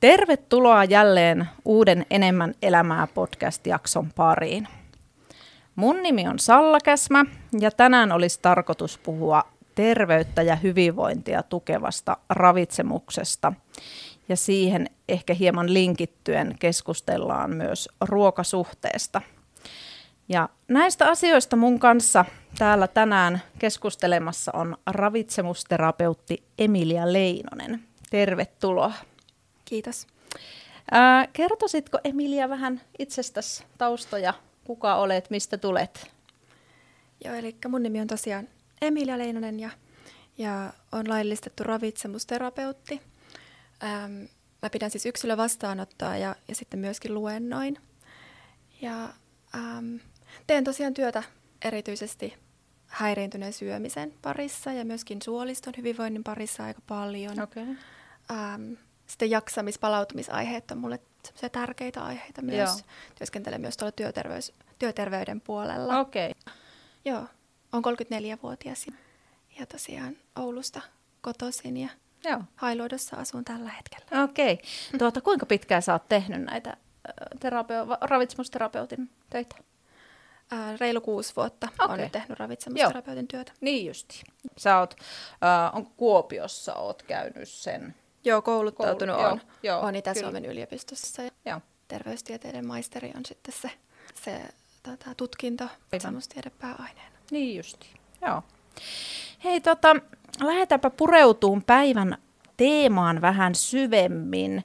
Tervetuloa jälleen uuden Enemmän elämää podcast-jakson pariin. Mun nimi on Salla Käsmä ja tänään olisi tarkoitus puhua terveyttä ja hyvinvointia tukevasta ravitsemuksesta. Ja siihen ehkä hieman linkittyen keskustellaan myös ruokasuhteesta. Ja näistä asioista mun kanssa täällä tänään keskustelemassa on ravitsemusterapeutti Emilia Leinonen. Tervetuloa. Kiitos. Ää, kertoisitko Emilia vähän itsestäsi taustoja, kuka olet, mistä tulet? Joo, eli mun nimi on tosiaan Emilia Leinonen ja, ja on laillistettu ravitsemusterapeutti. Ähm, mä pidän siis yksilö vastaanottoa ja, ja sitten myöskin luennoin. Ja ähm, teen tosiaan työtä erityisesti häiriintyneen syömisen parissa ja myöskin suoliston hyvinvoinnin parissa aika paljon. Okay. Ähm, sitten jaksamis- palautumisaiheet on mulle tärkeitä aiheita myös. Joo. Työskentelen myös tuolla työterveys, työterveyden puolella. Okei. Okay. Joo, on 34-vuotias ja, ja tosiaan Oulusta kotoisin ja Joo. Hailuodossa asun tällä hetkellä. Okei. Okay. Tuota, kuinka pitkään sä oot tehnyt näitä terapeo- va- ravitsemusterapeutin töitä? Ää, reilu kuusi vuotta okay. nyt tehnyt ravitsemusterapeutin työtä. Niin justi. Sä oot, äh, on Kuopiossa oot käynyt sen? Joo, kouluttautunut Koulu- on. joo, joo, on kyllä. Itä-Suomen yliopistossa ja Joo. terveystieteiden maisteri on sitten se, se tota, tutkinto ravitsemustiedepääaineena. Niin justi. Joo. Hei, tota, lähdetäänpä pureutuun päivän teemaan vähän syvemmin.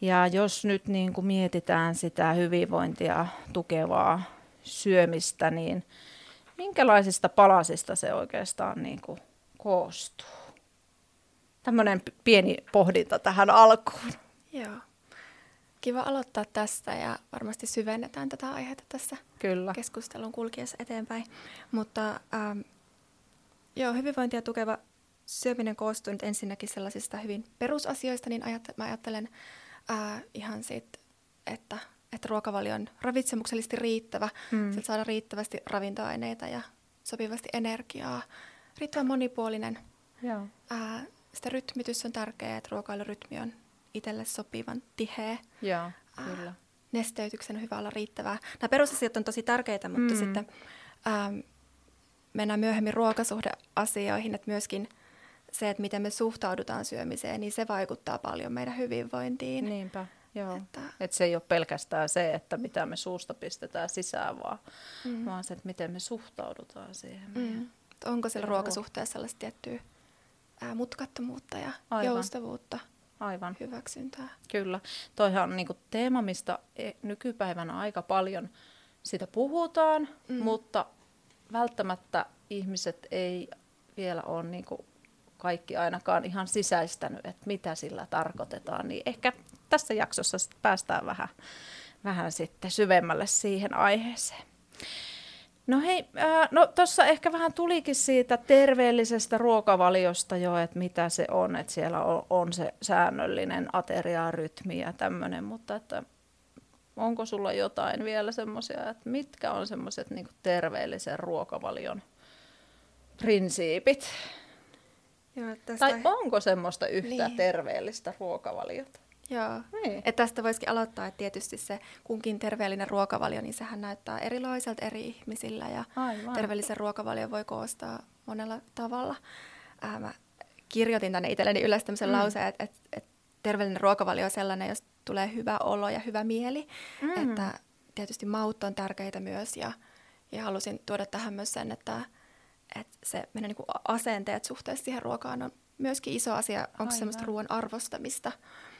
Ja jos nyt niin kuin mietitään sitä hyvinvointia tukevaa syömistä, niin minkälaisista palasista se oikeastaan niin kuin koostuu? Tämmöinen pieni pohdinta tähän alkuun. Joo. Kiva aloittaa tästä ja varmasti syvennetään tätä aihetta tässä Kyllä. keskustelun kulkiessa eteenpäin. Mutta ähm, joo, hyvinvointia tukeva syöminen koostuu nyt ensinnäkin sellaisista hyvin perusasioista, niin ajat, mä ajattelen äh, ihan siitä, että, että ruokavalio on ravitsemuksellisesti riittävä, Mm. mm. saada riittävästi ravintoaineita ja sopivasti energiaa, riittävän monipuolinen. Joo. Äh, sitä rytmitys on tärkeää, että ruokailurytmi on itselle sopivan tiheä Joo, Ah. kyllä. nesteytyksen on hyvä olla riittävää. Nämä perusasiat on tosi tärkeitä, mutta Mm. sitten ähm, mennään myöhemmin ruokasuhdeasioihin, että myöskin se, että miten me suhtaudutaan syömiseen, niin se vaikuttaa paljon meidän hyvinvointiin. Niinpä, joo. Että, Et se ei ole pelkästään se, että mitä me suusta pistetään sisään, vaan, mm, vaan se, että miten me suhtaudutaan siihen. mm, onko siellä ruokasuhteessa sellaista tiettyä mutkattomuutta ja Aivan. joustavuutta, Aivan, hyväksyntää. kyllä. Toihan on niinku teema, mistä e- nykypäivänä aika paljon sitä puhutaan, mm. Mutta välttämättä ihmiset ei vielä ole niinku kaikki ainakaan ihan sisäistänyt, että mitä sillä tarkoitetaan. Niin ehkä tässä jaksossa sit päästään vähän, vähän sitten syvemmälle siihen aiheeseen. No hei, äh, no tuossa ehkä vähän tulikin siitä terveellisestä ruokavaliosta jo, että mitä se on, että siellä on, on se säännöllinen ateriarytmi ja tämmöinen, mutta että onko sulla jotain vielä semmoisia, että mitkä on semmoiset niin terveellisen ruokavalion prinsiipit? Joo, tästä, Tai onko semmoista yhtä Niin. terveellistä ruokavaliota? Joo. Niin. Et tästä voisikin aloittaa, että tietysti se kunkin terveellinen ruokavalio, niin sehän näyttää erilaiselta eri ihmisillä ja Aivan. terveellisen ruokavalion voi koostaa monella tavalla. Ää, mä kirjoitin tänne itselleni ylös tämmöisen Mm. lauseen, että, että, että terveellinen ruokavalio on sellainen, jos tulee hyvä olo ja hyvä mieli. Mm. Että tietysti maut on tärkeitä myös ja, ja halusin tuoda tähän myös sen, että, että se meidän niin asenteet suhteessa siihen ruokaan on myöskin iso asia. Onko semmoista ruoan arvostamista? Mm.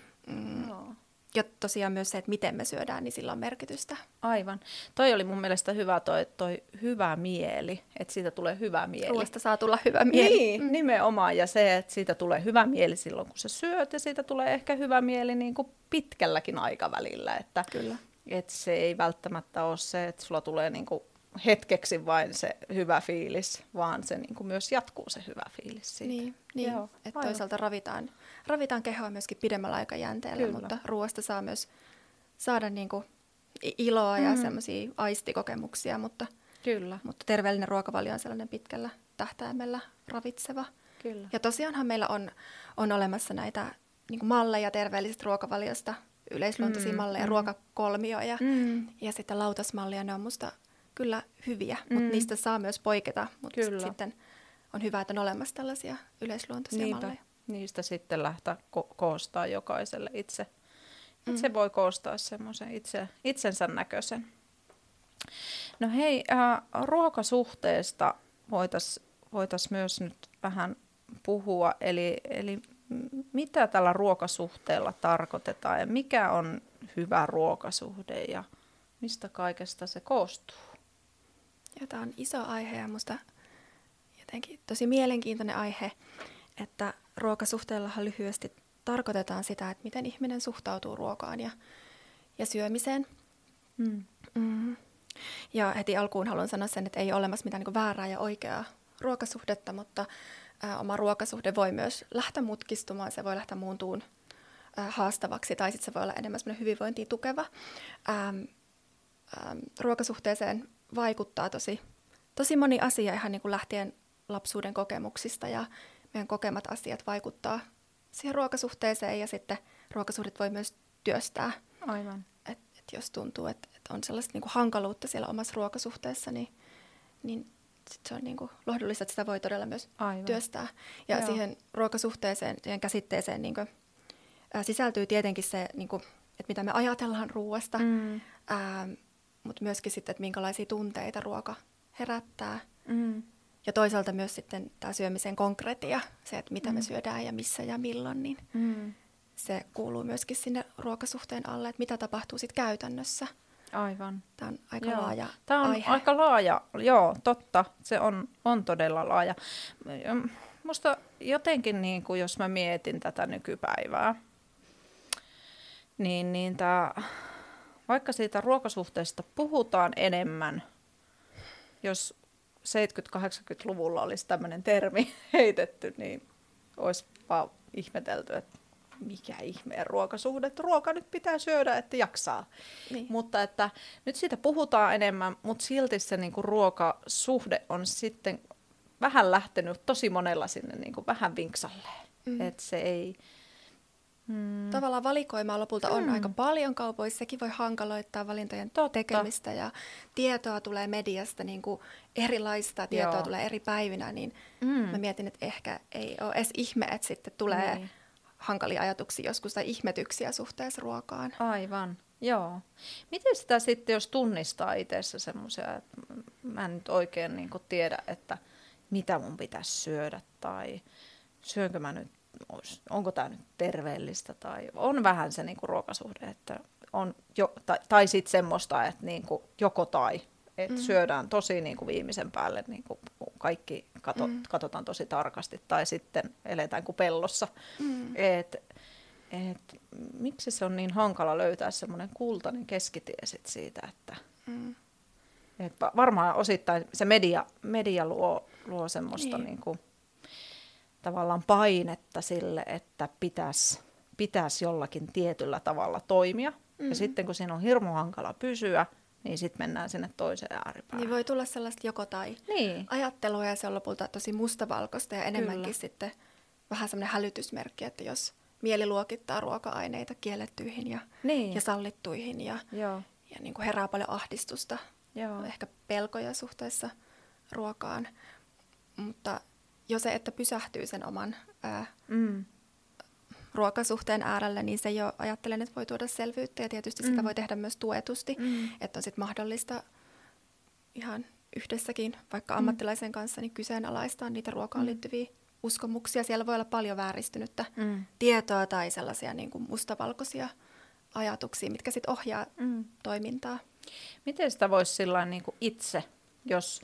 Joo. Ja tosiaan myös se, että miten me syödään, niin sillä on merkitystä. Aivan. Toi oli mun mielestä hyvä toi, toi hyvä mieli, että siitä tulee hyvä mieli. Ruoasta saa tulla hyvä mieli. Niin, nimenomaan. Ja se, että siitä tulee hyvä mieli silloin, kun sä syöt, ja siitä tulee ehkä hyvä mieli niin kuin pitkälläkin aikavälillä. Että, Kyllä. että se ei välttämättä ole se, että sulla tulee niin kuin hetkeksi vain se hyvä fiilis, vaan se niin kuin myös jatkuu se hyvä fiilis siitä. Niin, niin. Joo, että toisaalta ravitaan, ravitaan kehoa myöskin pidemmällä aikajänteellä, Kyllä. mutta ruoasta saa myös saada niinku i- iloa ja Mm. semmoisia aistikokemuksia, mutta, Kyllä, mutta terveellinen ruokavalio on sellainen pitkällä tähtäimellä ravitseva. kyllä. Ja tosiaanhan meillä on, on olemassa näitä niin kuin malleja terveellisestä ruokavaliosta, yleisluontoisia mm, malleja, mm. ruokakolmioja mm. ja sitten lautasmallia, ne on musta kyllä hyviä, mm. mutta niistä saa myös poiketa, mutta sitten on hyvä, että on olemassa tällaisia yleisluontoisia Niinpä. malleja. Niistä sitten lähteä ko- koostaa jokaiselle itse. Mm. voi koostaa semmoisen itse, itsensä näköisen. No hei, äh, ruokasuhteesta voitaisiin voitais myös nyt vähän puhua, eli, eli mitä tällä ruokasuhteella tarkoitetaan ja mikä on hyvä ruokasuhde ja mistä kaikesta se koostuu? Ja tämä on iso aihe ja minusta jotenkin tosi mielenkiintoinen aihe, että ruokasuhteellahan lyhyesti tarkoitetaan sitä, että miten ihminen suhtautuu ruokaan ja, ja syömiseen. Mm. Mm. Ja heti alkuun haluan sanoa sen, että ei ole olemassa mitään niin väärää ja oikeaa ruokasuhdetta, mutta ä, oma ruokasuhde voi myös lähteä mutkistumaan, se voi lähteä muuntuun ä, haastavaksi tai sitten se voi olla enemmän hyvinvointiin tukeva. Äm, äm, ruokasuhteeseen vaikuttaa tosi, tosi moni asia ihan niin kuin lähtien lapsuuden kokemuksista ja meidän kokemat asiat vaikuttaa siihen ruokasuhteeseen ja sitten ruokasuhdet voi myös työstää. Aivan. Et, et jos tuntuu, että et on sellaista niinku hankaluutta siellä omassa ruokasuhteessa, niin, niin sit se on niinku lohdullista, että sitä voi todella myös Aivan. työstää. Ja Joo. siihen ruokasuhteeseen, siihen käsitteeseen niinku, ää, sisältyy tietenkin se, niinku, että mitä me ajatellaan ruoasta, mm. mutta myöskin sitten, että minkälaisia tunteita ruoka herättää. Mm. Ja toisaalta myös sitten tämä syömisen konkretia, se, että mitä mm. me syödään ja missä ja milloin, niin mm. se kuuluu myöskin sinne ruokasuhteen alle, että mitä tapahtuu sitten käytännössä. Aivan. Tämä on aika joo. laaja Tämä on aihe. aika laaja, joo, totta. Se on, on todella laaja. Musta jotenkin, niin kuin, jos mä mietin tätä nykypäivää, niin, niin tää, vaikka siitä ruokasuhteesta puhutaan enemmän, jos 70-80-luvulla olisi tämmöinen termi heitetty, niin olisi vaan ihmetelty, että mikä ihmeen ruokasuhde, että ruoka nyt pitää syödä, että jaksaa. Niin. Mutta että nyt siitä puhutaan enemmän, mutta silti se niinku ruokasuhde on sitten vähän lähtenyt tosi monella sinne niinku vähän vinksalle. Mm. Että se ei, Hmm. Tavallaan valikoimaa lopulta on hmm. aika paljon kaupoissa. Sekin voi hankaloittaa valintojen Totta. tekemistä ja tietoa tulee mediasta, niin kuin erilaista tietoa Joo. tulee eri päivinä, niin hmm. mä mietin, että ehkä ei ole edes ihme, että sitten tulee niin. hankalia ajatuksia joskus tai ihmetyksiä suhteessa ruokaan. Aivan, joo. Miten sitä sitten, jos tunnistaa itsessä semmoisia, että mä en nyt oikein niin tiedä, että mitä mun pitäisi syödä tai syönkö mä nyt onko tämä nyt terveellistä tai on vähän se niin kuin ruokasuhde, että on jo, tai, tai sitten semmoista, että niin kuin joko tai, että mm. syödään tosi niin kuin viimeisen päälle, niin kuin kaikki kato, mm. katsotaan tosi tarkasti tai sitten eletään kuin pellossa. Mm. Et, et, miksi se on niin hankala löytää semmoinen kultainen keskitie sit siitä, että mm. et varmaan osittain se media, media luo, luo semmoista niin. Niin kuin, tavallaan painetta sille, että pitäisi pitäisi jollakin tietyllä tavalla toimia. Mm-hmm. Ja sitten kun siinä on hirmu hankala pysyä, niin sitten mennään sinne toiseen ääripäähän. Niin voi tulla sellaista joko tai niin. ajattelua ja se on lopulta tosi mustavalkoista ja enemmänkin Kyllä. sitten vähän semmoinen hälytysmerkki, että jos mieli luokittaa ruoka-aineita kiellettyihin ja, niin. ja sallittuihin ja, Joo. ja niin kuin herää paljon ahdistusta, Joo. ehkä pelkoja suhteessa ruokaan. Mutta jo se, että pysähtyy sen oman ää, mm. ruokasuhteen äärelle, niin se jo ajattelen, että voi tuoda selvyyttä ja tietysti mm. sitä voi tehdä myös tuetusti, mm. että on sitten mahdollista ihan yhdessäkin, vaikka mm. ammattilaisen kanssa, niin kyseenalaistaa niitä ruokaan mm. liittyviä uskomuksia. Siellä voi olla paljon vääristynyttä mm. tietoa tai sellaisia niin kuin mustavalkoisia ajatuksia, mitkä sitten ohjaa mm. toimintaa. Miten sitä voisi niin itse, jos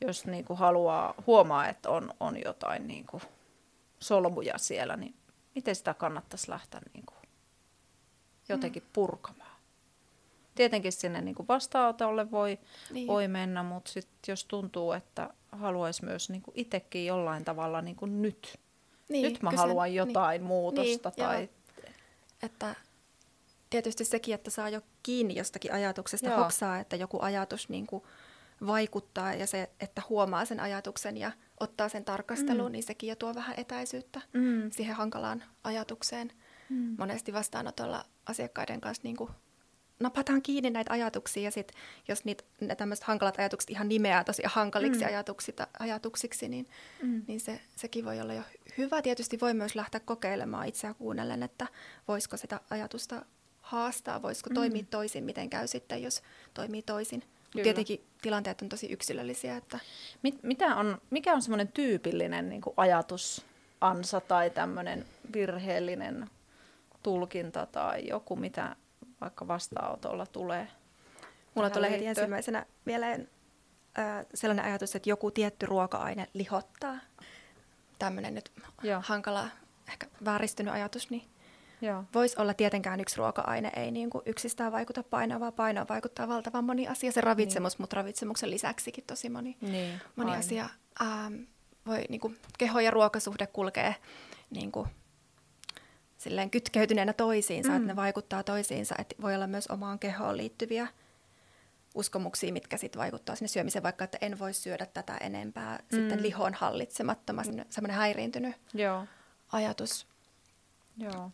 jos niin kuin haluaa huomaa, että on, on jotain niin kuin solmuja siellä, niin miten sitä kannattaisi lähteä niin kuin jotenkin mm. purkamaan? Tietenkin sinne niin kuin vastaanotolle voi, niin. voi mennä, mutta sit jos tuntuu, että haluaisi myös niin kuin itsekin jollain tavalla niin kuin nyt, niin, nyt mä kysyn, haluan jotain niin, muutosta. Niin, tai... Että tietysti sekin, että saa jo kiinni jostakin ajatuksesta, joo. hoksaa, että joku ajatus niin kuin vaikuttaa ja se, että huomaa sen ajatuksen ja ottaa sen tarkasteluun, mm. niin sekin jo tuo vähän etäisyyttä mm. siihen hankalaan ajatukseen. mm. monesti vastaanotolla asiakkaiden kanssa niin kuin napataan kiinni näitä ajatuksia ja sitten jos niitä, ne tämmöiset hankalat ajatukset ihan nimeää tosi hankaliksi mm. ajatuksiksi, ajatuksiksi, niin, mm. niin se, sekin voi olla jo hyvä. Tietysti voi myös lähteä kokeilemaan itseä kuunnellen, että voisiko sitä ajatusta haastaa, voisiko mm. toimia toisin, miten käy sitten, jos toimii toisin. Kyllä. Tietenkin tilanteet on tosi yksilöllisiä. Että... Mit, mitä on, mikä on semmoinen tyypillinen niin kuin ajatusansa tai tämmöinen virheellinen tulkinta tai joku, mitä vaikka vastaanotolla tulee? Mulla tulee heti ensimmäisenä mieleen äh, sellainen ajatus, että joku tietty ruoka-aine lihottaa. Tämmöinen nyt Joo. hankala, ehkä vääristynyt ajatus, niin Voisi olla tietenkään yksi ruoka-aine, ei niin kuin yksistään vaikuta painoon, vaan painoon vaikuttaa valtavan moni asia. Se ravitsemus, niin. mutta ravitsemuksen lisäksikin tosi moni, niin, moni asia. Ähm, voi, niin kuin, keho ja ruokasuhde kulkee niin kuin, silleen kytkeytyneenä toisiinsa, mm. että ne vaikuttaa toisiinsa. Että voi olla myös omaan kehoon liittyviä uskomuksia, mitkä sitten vaikuttaa sinne syömiseen, vaikka että en voi syödä tätä enempää. Mm. Sitten lihon hallitsemattomasti, semmoinen häiriintynyt Joo. ajatus. Joo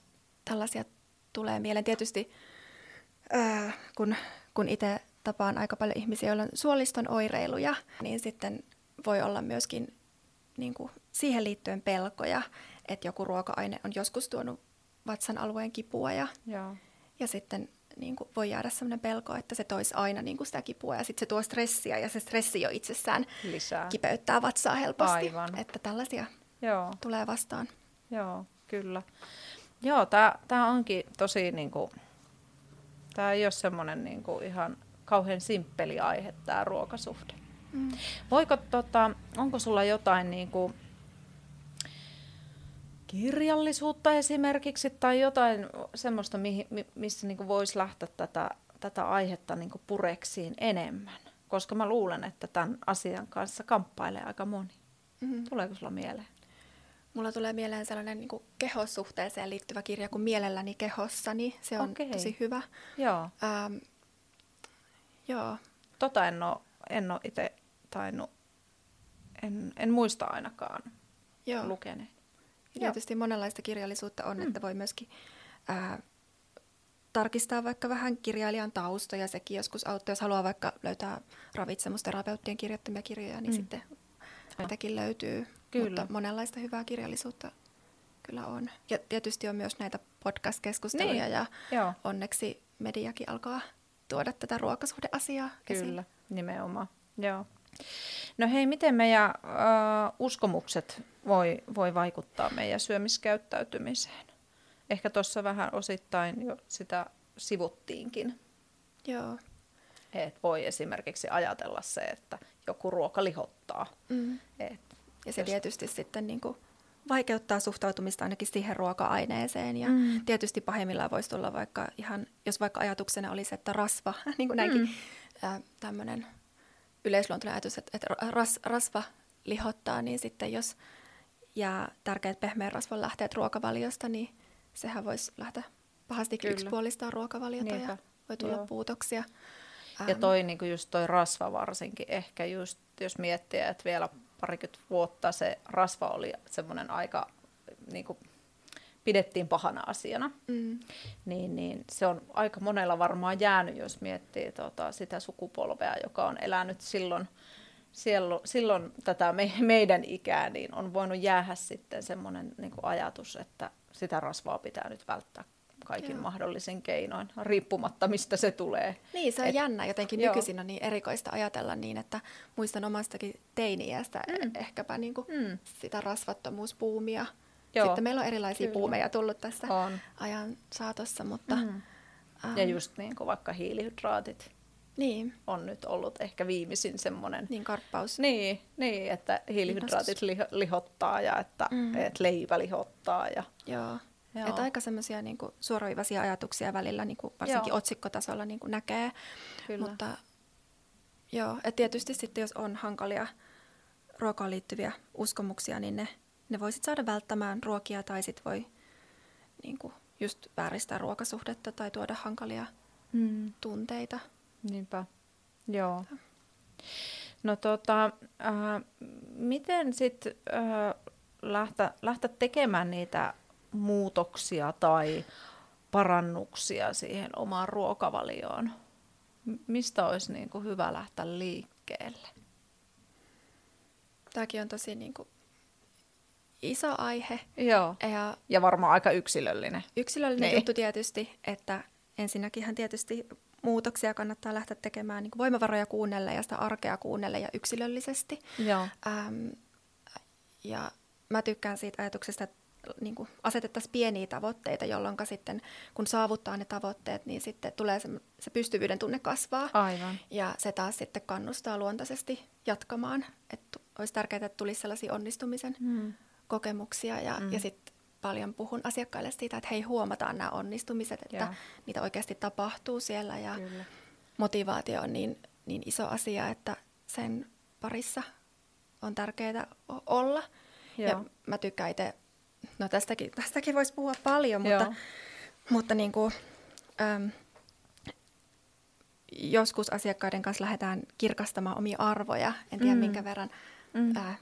tällaisia tulee mieleen. Tietysti ää, kun, kun itse tapaan aika paljon ihmisiä, joilla on suoliston oireiluja, niin sitten voi olla myöskin niin kuin siihen liittyen pelkoja, että joku ruoka-aine on joskus tuonut vatsan alueen kipua ja, Joo. ja sitten niin kuin voi jäädä sellainen pelko, että se toisi aina niin kuin sitä kipua ja sitten se tuo stressiä ja se stressi jo itsessään Lisää. kipeyttää vatsaa helposti. Aivan. Että tällaisia Joo. tulee vastaan. Joo, kyllä. Joo, tämä onkin tosi, niinku, tämä ei ole semmoinen niinku, ihan kauhean simppeli aihe, tämä ruokasuhde. Mm. Voiko, tota, onko sulla jotain niinku, kirjallisuutta esimerkiksi tai jotain semmoista, mihin, missä niinku voisi lähteä tätä, tätä aihetta niinku pureksiin enemmän? Koska mä luulen, että tämän asian kanssa kamppailee aika moni. Mm-hmm. Tuleeko sulla mieleen? Mulla tulee mieleen sellainen niin kehosuhteeseen liittyvä kirja kuin Mielelläni kehossani. Se on Okei. tosi hyvä. Joo. Ähm, joo. Tota en ole, en ole itse tainnut, en, en muista ainakaan joo. lukeneen. Ja tietysti monenlaista kirjallisuutta on, mm. että voi myöskin ää, tarkistaa vaikka vähän kirjailijan taustoja. Sekin joskus auttaa, jos haluaa vaikka löytää ravitsemusterapeuttien kirjoittamia kirjoja, niin mm. sitten näitäkin löytyy. Kyllä. Mutta monenlaista hyvää kirjallisuutta kyllä on. Ja tietysti on myös näitä podcast-keskusteluja niin. ja Joo. onneksi mediakin alkaa tuoda tätä ruokasuhdeasiaa Kyllä, esiin. nimenomaan. Joo. No hei, miten meidän uh, uskomukset voi, voi vaikuttaa meidän syömiskäyttäytymiseen? Ehkä tuossa vähän osittain jo sitä sivuttiinkin. Joo. Et voi esimerkiksi ajatella se, että joku ruoka lihottaa. Mm. Et ja se Just. tietysti sitten niin kuin vaikeuttaa suhtautumista ainakin siihen ruoka-aineeseen. Ja mm. tietysti pahimmillaan voisi tulla vaikka ihan, jos vaikka ajatuksena olisi, että rasva, niin kuin näinkin mm. tämmöinen yleisluontoinen ajatus, että, että ras, rasva lihottaa, niin sitten jos jää tärkeät pehmeän rasvan lähteet ruokavaliosta, niin sehän voisi lähteä pahasti yksipuolistaa ruokavaliota Niinpä. ja voi tulla Joo. puutoksia. Ja toi, niin kuin just toi rasva varsinkin, ehkä just jos miettii, että vielä parikymmentä vuotta se rasva oli semmoinen aika, niin kuin, pidettiin pahana asiana, mm. niin, niin se on aika monella varmaan jäänyt, jos miettii tota, sitä sukupolvea, joka on elänyt silloin, silloin, silloin tätä me, meidän ikää, niin on voinut jäädä sitten semmoinen niin ajatus, että sitä rasvaa pitää nyt välttää kaikin Joo. mahdollisin keinoin, riippumatta mistä se tulee. Niin, se on Et, jännä. Jotenkin joo. nykyisin on niin erikoista ajatella niin, että muistan omastakin teiniästä mm. ehkäpä niin kuin mm. sitä rasvattomuuspuumia. Joo. Sitten meillä on erilaisia Kyllä. puumeja tullut tässä on. ajan saatossa, mutta... Mm. Ähm, ja just niin kuin vaikka hiilihydraatit. Niin. On nyt ollut ehkä viimeisin semmoinen... Niin, karppaus. Niin, niin että hiilihydraatit liho, lihottaa ja että, mm. että leipä lihottaa. Ja, Joo. Että aika semmoisia niin suoraviivaisia ajatuksia välillä, niin kuin varsinkin joo. otsikkotasolla niin kuin näkee. Kyllä. Mutta joo, et tietysti sitten jos on hankalia ruokaan liittyviä uskomuksia, niin ne, ne voisit saada välttämään ruokia tai sitten voi niin kuin just vääristää ruokasuhdetta tai tuoda hankalia mm. tunteita. Niinpä, joo. No tota, äh, miten sitten äh, lähteä, lähteä tekemään niitä muutoksia tai parannuksia siihen omaan ruokavalioon? Mistä olisi niin kuin hyvä lähteä liikkeelle? Tämäkin on tosi niin kuin iso aihe. Joo. Ja, ja varmaan aika yksilöllinen. Yksilöllinen niin. juttu tietysti, että ensinnäkin tietysti muutoksia kannattaa lähteä tekemään niin voimavaroja kuunnella ja sitä arkea kuunnella ja yksilöllisesti. Joo. Ähm, ja mä tykkään siitä ajatuksesta, että niin kuin asetettaisiin pieniä tavoitteita, jolloin sitten kun saavuttaa ne tavoitteet, niin sitten tulee se, se pystyvyyden tunne kasvaa. Aivan. Ja se taas sitten kannustaa luontaisesti jatkamaan. Että olisi tärkeää, että tulisi sellaisia onnistumisen hmm. kokemuksia ja, hmm. ja sitten paljon puhun asiakkaille siitä, että hei huomataan nämä onnistumiset, että Joo. niitä oikeasti tapahtuu siellä ja Kyllä. motivaatio on niin, niin iso asia, että sen parissa on tärkeää olla. Joo. Ja mä tykkään itse, no tästäkin, tästäkin voisi puhua paljon, mutta, mutta niin kuin, äm, joskus asiakkaiden kanssa lähdetään kirkastamaan omia arvoja. En tiedä mm. minkä verran mm. äh,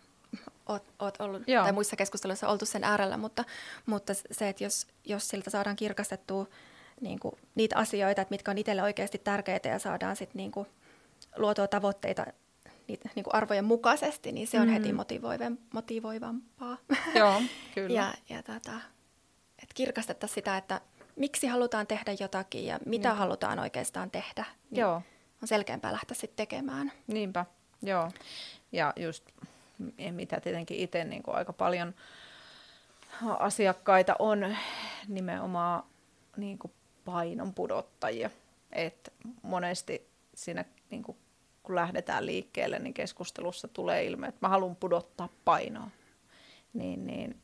oot, oot ollut, Joo. tai muissa keskusteluissa oltu sen äärellä, mutta, mutta se, että jos, jos siltä saadaan kirkastettua niin kuin, niitä asioita, että mitkä on itselle oikeasti tärkeitä ja saadaan sitten niin kuin, luotua tavoitteita niitä niin kuin arvojen mukaisesti, niin se on mm. heti motivoivampaa. Joo, kyllä. ja, ja tota, että kirkastettaisiin sitä, että miksi halutaan tehdä jotakin ja mitä niin. halutaan oikeastaan tehdä. Niin Joo. On selkeämpää lähteä sitten tekemään. Niinpä, joo. Ja just mitä tietenkin itse niin aika paljon asiakkaita on nimenomaan niin kuin painon pudottajia. Et monesti siinä, niin kuin, kun lähdetään liikkeelle, niin keskustelussa tulee ilme, että mä haluan pudottaa painoa. Niin, niin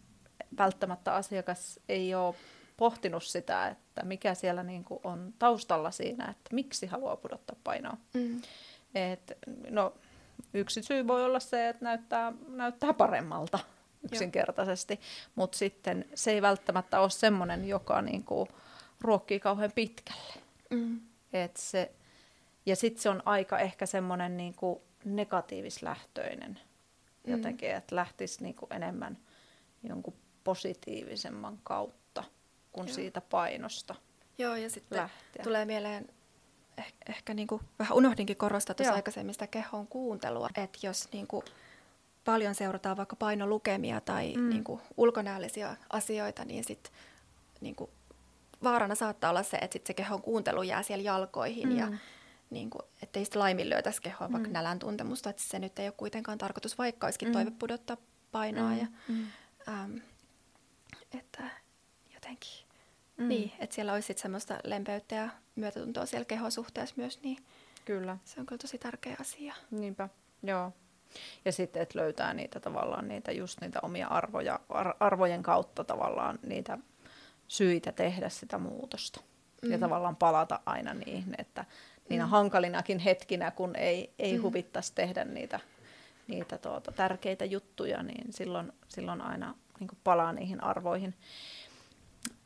välttämättä asiakas ei ole pohtinut sitä, että mikä siellä niin kuin on taustalla siinä, että miksi haluaa pudottaa painoa. Mm. Et, no, Yksi syy voi olla se, että näyttää, näyttää paremmalta yksinkertaisesti, mutta sitten se ei välttämättä ole semmoinen, joka niinku ruokkii kauhean pitkälle. Mm. Et se, ja sitten se on aika ehkä semmoinen niinku negatiivislähtöinen mm. jotenkin, että lähtisi niinku enemmän jonkun positiivisemman kautta kuin Joo. siitä painosta. Joo, ja sitten lähteä. tulee mieleen eh, ehkä niin kuin, vähän unohdinkin korostaa tuossa aikaisemmin sitä kehon kuuntelua, että jos niin kuin, paljon seurataan vaikka painolukemia tai mm. niin kuin, ulkonäöllisiä asioita, niin sit niin kuin, vaarana saattaa olla se, että sit se kehon kuuntelu jää siellä jalkoihin mm. ja niin kuin, ettei sitä laiminlyötäisi kehoa mm. vaikka nälän tuntemusta, että se nyt ei ole kuitenkaan tarkoitus, vaikka olisikin mm. toive pudottaa painoa. Mm. Ja, mm. äm, että jotenkin Mm. Niin, että siellä olisi semmoista lempeyttä ja myötätuntoa siellä kehosuhteessa myös, niin kyllä. se on kyllä tosi tärkeä asia. Niinpä, joo. Ja sitten, että löytää niitä tavallaan, niitä just niitä omia arvoja, ar- arvojen kautta tavallaan niitä syitä tehdä sitä muutosta. Mm. Ja tavallaan palata aina niihin, että niinä mm. hankalinakin hetkinä, kun ei, ei mm. huvittaisi tehdä niitä, niitä tuota, tärkeitä juttuja, niin silloin, silloin aina niin palaa niihin arvoihin.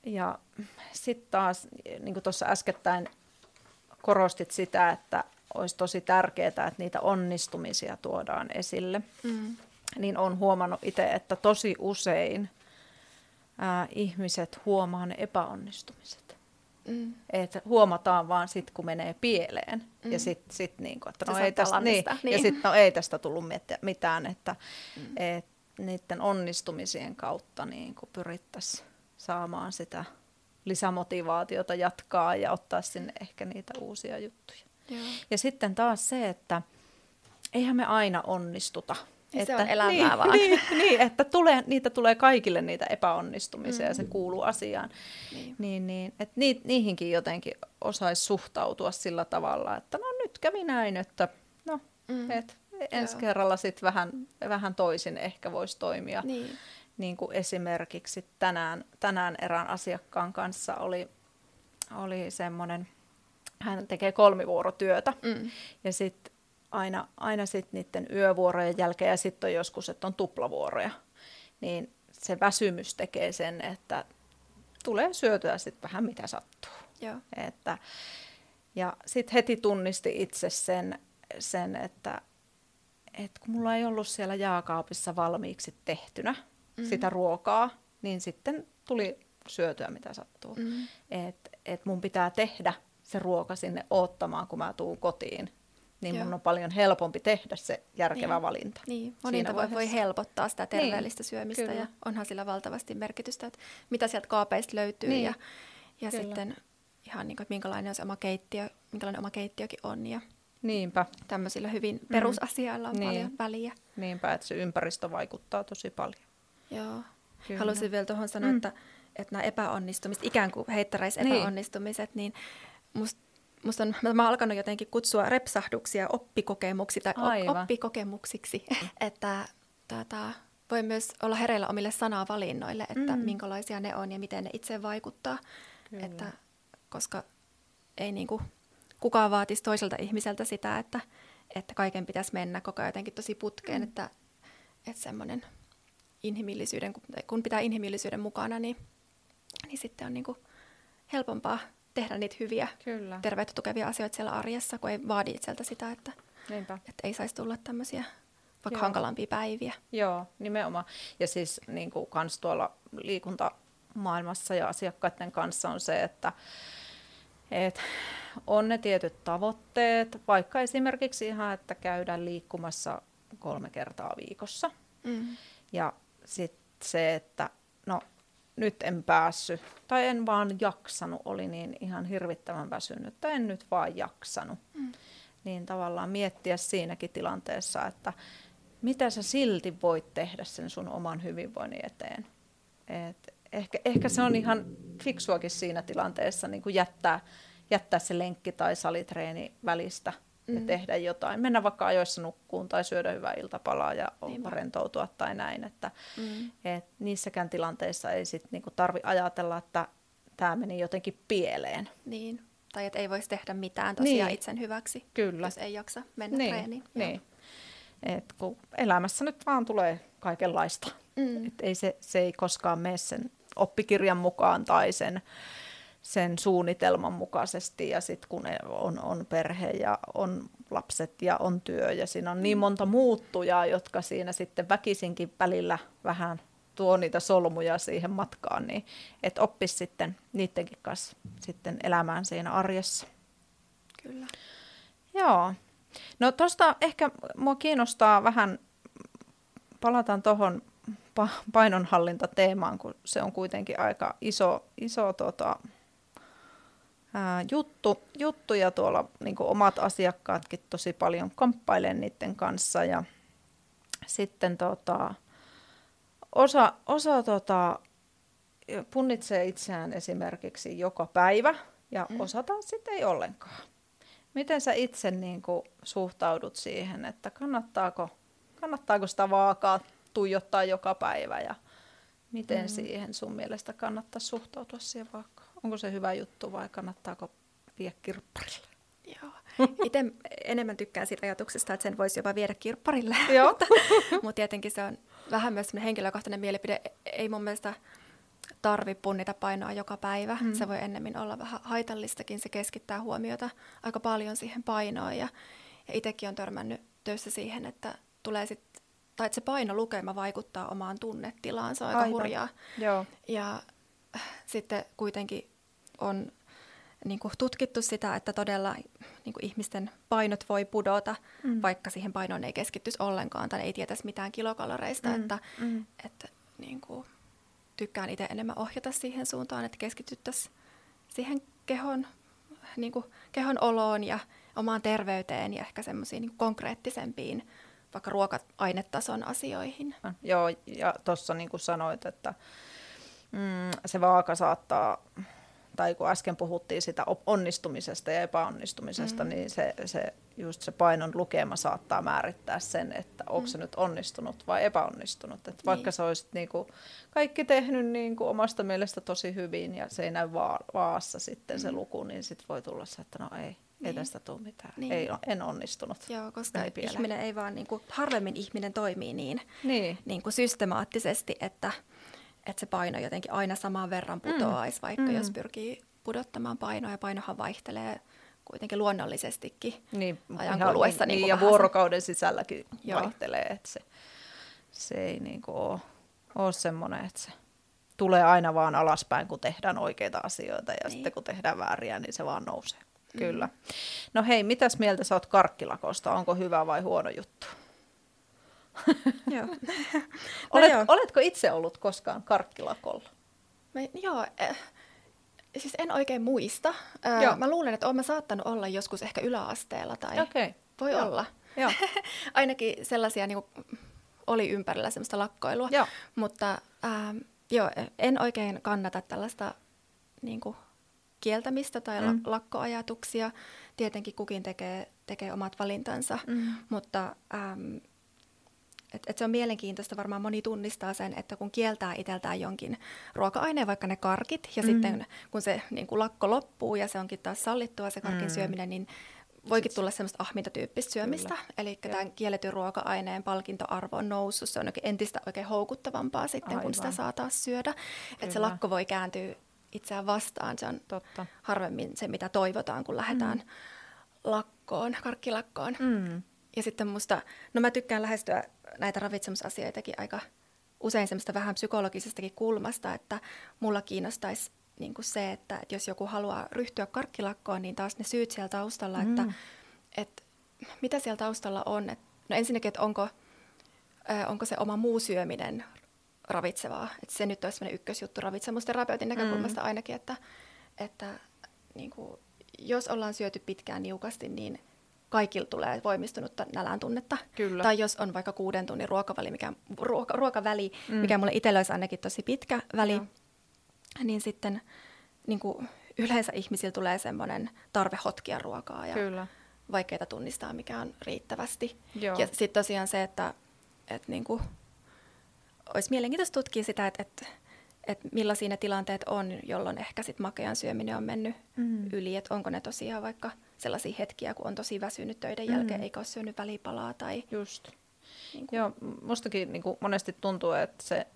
Ja sitten taas, niin kuin tuossa äskettäin korostit sitä, että olisi tosi tärkeää, että niitä onnistumisia tuodaan esille. Mm. Niin on huomannut itse, että tosi usein ää, ihmiset huomaa ne epäonnistumiset. Mm. Et huomataan vaan sitten, kun menee pieleen. Mm. Ja sitten sit niinku, että no ei, tästä, niin, niin. Ja sit, no ei tästä tullut mitään, että mm. et niiden onnistumisien kautta niinku pyrittäisiin saamaan sitä lisämotivaatiota jatkaa ja ottaa sinne ehkä niitä uusia juttuja. Joo. Ja sitten taas se, että eihän me aina onnistuta. Niin että, se on elämää niin, vaan. Niin, niin että tulee, niitä tulee kaikille niitä epäonnistumisia mm. ja se mm. kuuluu asiaan. Niin. Niin, niin, että ni, niihinkin jotenkin osaisi suhtautua sillä tavalla, että no nyt kävi näin, että no, mm. et ensi Joo. kerralla sitten vähän, vähän toisin ehkä voisi toimia. Niin niin kuin esimerkiksi tänään, tänään erään asiakkaan kanssa oli, oli semmoinen, hän tekee kolmivuorotyötä mm. ja sitten aina, aina sit niiden yövuorojen jälkeen ja sitten on joskus, että on tuplavuoroja, niin se väsymys tekee sen, että tulee syötyä sitten vähän mitä sattuu. Joo. Että, ja sitten heti tunnisti itse sen, sen että, että kun mulla ei ollut siellä jaakaapissa valmiiksi tehtynä, mm-hmm. sitä ruokaa, niin sitten tuli syötyä mitä sattuu. Mm. Että et mun pitää tehdä se ruoka sinne ottamaan, kun mä tuun kotiin. Niin Joo. mun on paljon helpompi tehdä se järkevä Niin. valinta. Niin, monin tavoin voi helpottaa sitä terveellistä Niin, syömistä kyllä. ja onhan sillä valtavasti merkitystä, että mitä sieltä kaapeista löytyy Niin, ja, ja kyllä. sitten ihan niin kuin, että minkälainen on se oma keittiö, minkälainen oma keittiökin on ja Niinpä, tämmöisillä hyvin perusasioilla on Niin. paljon väliä. niinpä, että se ympäristö vaikuttaa tosi paljon. Joo. Kyllä. Haluaisin vielä tuohon sanoa, Mm. että, että nämä epäonnistumiset, ikään kuin heittäräis Niin. epäonnistumiset, niin, musta Musta on, mä oon alkanut jotenkin kutsua repsahduksia oppikokemuksi tai Aivan. op- oppikokemuksiksi, että tota, voi myös olla hereillä omille sanavalinnoille, että Mm. mm. minkälaisia ne on ja miten ne itse vaikuttaa. Kyllä. Että, koska ei niinku, kukaan vaatisi toiselta ihmiseltä sitä, että, että kaiken pitäisi mennä koko ajan jotenkin tosi putkeen, Mm. että, että semmoinen inhimillisyyden, kun pitää inhimillisyyden mukana, niin, niin sitten on niinku helpompaa tehdä niitä hyviä Kyllä, terveyttä tukevia asioita siellä arjessa, kun ei vaadi itseltä sitä, että, niinpä. että ei saisi tulla tämmöisiä vaikka Joo. hankalampia päiviä. Joo, nimenomaan. Ja siis niin kuin kans tuolla liikuntamaailmassa ja asiakkaiden kanssa on se, että et on ne tietyt tavoitteet, vaikka esimerkiksi ihan, että käydään liikkumassa kolme kertaa viikossa. Mm. Ja sitten se, että nyt en päässyt tai en vaan jaksanut, oli niin ihan hirvittävän väsynyt tai en nyt vaan jaksanut. Mm. Niin tavallaan miettiä siinäkin tilanteessa, että mitä sä silti voit tehdä sen sun oman hyvinvoinnin eteen. Et ehkä, ehkä se on ihan fiksuakin siinä tilanteessa niin kuin jättää, jättää se lenkki tai salitreeni välistä ja Mm. tehdä jotain. Mennä vaikka ajoissa nukkuun tai syödä hyvää iltapalaa ja Niinpä. rentoutua tai näin. Että, Mm. et niissäkään tilanteissa ei sit niinku tarvi ajatella, että tämä meni jotenkin pieleen. Niin. Tai että ei voisi tehdä mitään tosiaan Niin. itsen hyväksi, Kyllä. jos ei jaksa mennä Niin, treeniin. Niin. Et kun elämässä nyt vaan tulee kaikenlaista. Mm. Et ei se, se ei koskaan mene sen oppikirjan mukaan tai sen, sen suunnitelman mukaisesti. Ja sitten kun on, on perhe ja on lapset ja on työ ja siinä on niin monta muuttujaa, jotka siinä sitten väkisinkin välillä vähän tuo niitä solmuja siihen matkaan, niin että oppisi sitten niidenkin kanssa sitten elämään siinä arjessa. Kyllä. Joo. No tuosta ehkä mua kiinnostaa vähän, palataan tuohon painonhallintateemaan, kun se on kuitenkin aika iso, iso tota, ää, juttu, juttu ja tuolla niin omat asiakkaatkin tosi paljon kamppailee niiden kanssa ja sitten tota, osa, osa tota, punnitsee itseään esimerkiksi joka päivä ja Mm. osa taas sitten ei ollenkaan. Miten sä itse niin kuin suhtaudut siihen, että kannattaako, kannattaako sitä vaakaa tuijottaa joka päivä ja miten Mm. siihen sun mielestä kannattaa suhtautua siihen vaakaan? Onko se hyvä juttu vai kannattaako viedä kirpparille? Joo. Itse enemmän tykkään siitä ajatuksesta, että sen voisi jopa viedä kirpparille. Joo. mutta, mutta tietenkin se on vähän myös henkilökohtainen mielipide. Ei mun mielestä tarvi punnita painoa joka päivä. Mm. Se voi ennemmin olla vähän haitallistakin. Se keskittää huomiota aika paljon siihen painoon. Ja, ja itsekin on törmännyt töissä siihen, että tulee sit, tai että se painolukema vaikuttaa omaan tunnetilaan. Se on aika Aivan. hurjaa. Joo. Ja äh, sitten kuitenkin on niin kuin tutkittu sitä, että todella niin kuin ihmisten painot voi pudota, Mm. mm. vaikka siihen painoon ei keskittyisi ollenkaan tai ei tietäisi mitään kilokaloreista. Mm, Että, mm. että niin kuin, tykkään itse enemmän ohjata siihen suuntaan, että keskityttäisiin siihen kehon, niin kuin, kehon oloon ja omaan terveyteen ja ehkä semmoisiin niin konkreettisempiin vaikka ruoka-ainetason asioihin. Joo, ja tuossa niin kuin sanoit, että mm, se vaaka saattaa, tai kun äsken puhuttiin sitä onnistumisesta ja epäonnistumisesta, mm. Niin se, se, just se painon lukema saattaa määrittää sen, että onko Mm. se nyt onnistunut vai epäonnistunut. Et vaikka Niin. sä olisit niin kuin kaikki tehnyt niin kuin omasta mielestä tosi hyvin ja se ei näy va- vaassa sitten se Mm. luku, niin sitten voi tulla se, että no ei, ei Niin. tästä tule mitään, Niin. ei, en onnistunut. Joo, koska pieleen. ihminen ei vaan, niin kuin, harvemmin ihminen toimii niin, Niin, niin kuin systemaattisesti, että, että se paino jotenkin aina saman verran putoaisi, vaikka Mm. jos pyrkii pudottamaan painoa, ja painohan vaihtelee kuitenkin luonnollisestikin. Niin, ajan ihan kuluessa niin, niin niin ja vuorokauden sisälläkin Joo. vaihtelee, että se, se ei niin kuin ole, ole semmoinen, että se tulee aina vaan alaspäin, kun tehdään oikeita asioita ja niin. sitten kun tehdään vääriä, niin se vaan nousee. Mm. Kyllä. No hei, mitäs mieltä sä oot karkkilakosta? Onko hyvä vai huono juttu? Joo. Olet, no joo. Oletko itse ollut koskaan karkkilakolla? Mä, joo, eh, siis en oikein muista. Äh, joo. Mä luulen, että olen saattanut olla joskus ehkä yläasteella tai okay. voi joo. olla. Joo. Ainakin sellaisia niin kuin, oli ympärillä semmoista lakkoilua. Joo. Mutta ähm, joo, en oikein kannata tällaista niin kuin, kieltämistä tai mm. lakkoajatuksia. Tietenkin kukin tekee, tekee omat valintansa, mm. mutta ähm, et, et se on mielenkiintoista, varmaan moni tunnistaa sen, että kun kieltää itseltään jonkin ruoka-aineen, vaikka ne karkit, ja mm. sitten kun se niin kuin lakko loppuu ja se onkin taas sallittua se karkin mm. syöminen, niin voikin tulla semmoista ahmintatyyppistä syömistä. Eli tämän kielletyn ruoka-aineen palkintoarvo on noussut. Se on entistä oikein houkuttavampaa sitten, Aivan. kun sitä saa taas syödä. Että se lakko voi kääntyä itseään vastaan. Se on Totta. harvemmin se, mitä toivotaan, kun lähdetään mm. lakkoon, karkkilakkoon. Mm. Ja sitten musta, no mä tykkään lähestyä näitä ravitsemusasioitakin aika usein semmoista vähän psykologisestakin kulmasta, että mulla kiinnostaisi niin kuin se, että, että jos joku haluaa ryhtyä karkkilakkoon, niin taas ne syyt siellä taustalla, mm. että, että mitä siellä taustalla on. Että, no ensinnäkin, että onko, äh, onko se oma muu syöminen ravitsevaa. Että se nyt olisi sellainen ykkösjuttu ravitsemusterapeutin näkökulmasta mm. ainakin, että, että niin kuin, jos ollaan syöty pitkään niukasti, niin kaikilla tulee voimistunutta nälän tunnetta. Kyllä. Tai jos on vaikka kuuden tunnin ruokaväli, mikä, ruoka, ruokaväli, mm. mikä mulle itsellä olisi ainakin tosi pitkä väli, Joo niin sitten niin kuin yleensä ihmisillä tulee semmoinen tarve hotkia ruokaa ja Kyllä. vaikeita tunnistaa, mikä on riittävästi. Joo. Ja sitten tosiaan se, että, että niin kuin, olisi mielenkiintoista tutkia sitä, että, että, että millaisia ne tilanteet on, jolloin ehkä sit makean syöminen on mennyt mm. yli. Että onko ne tosiaan vaikka sellaisia hetkiä, kun on tosi väsynyt töiden mm. jälkeen, eikä ole syönyt välipalaa. Tai, Just. Niin kuin... Joo, mustakin niin kuin monesti tuntuu, että se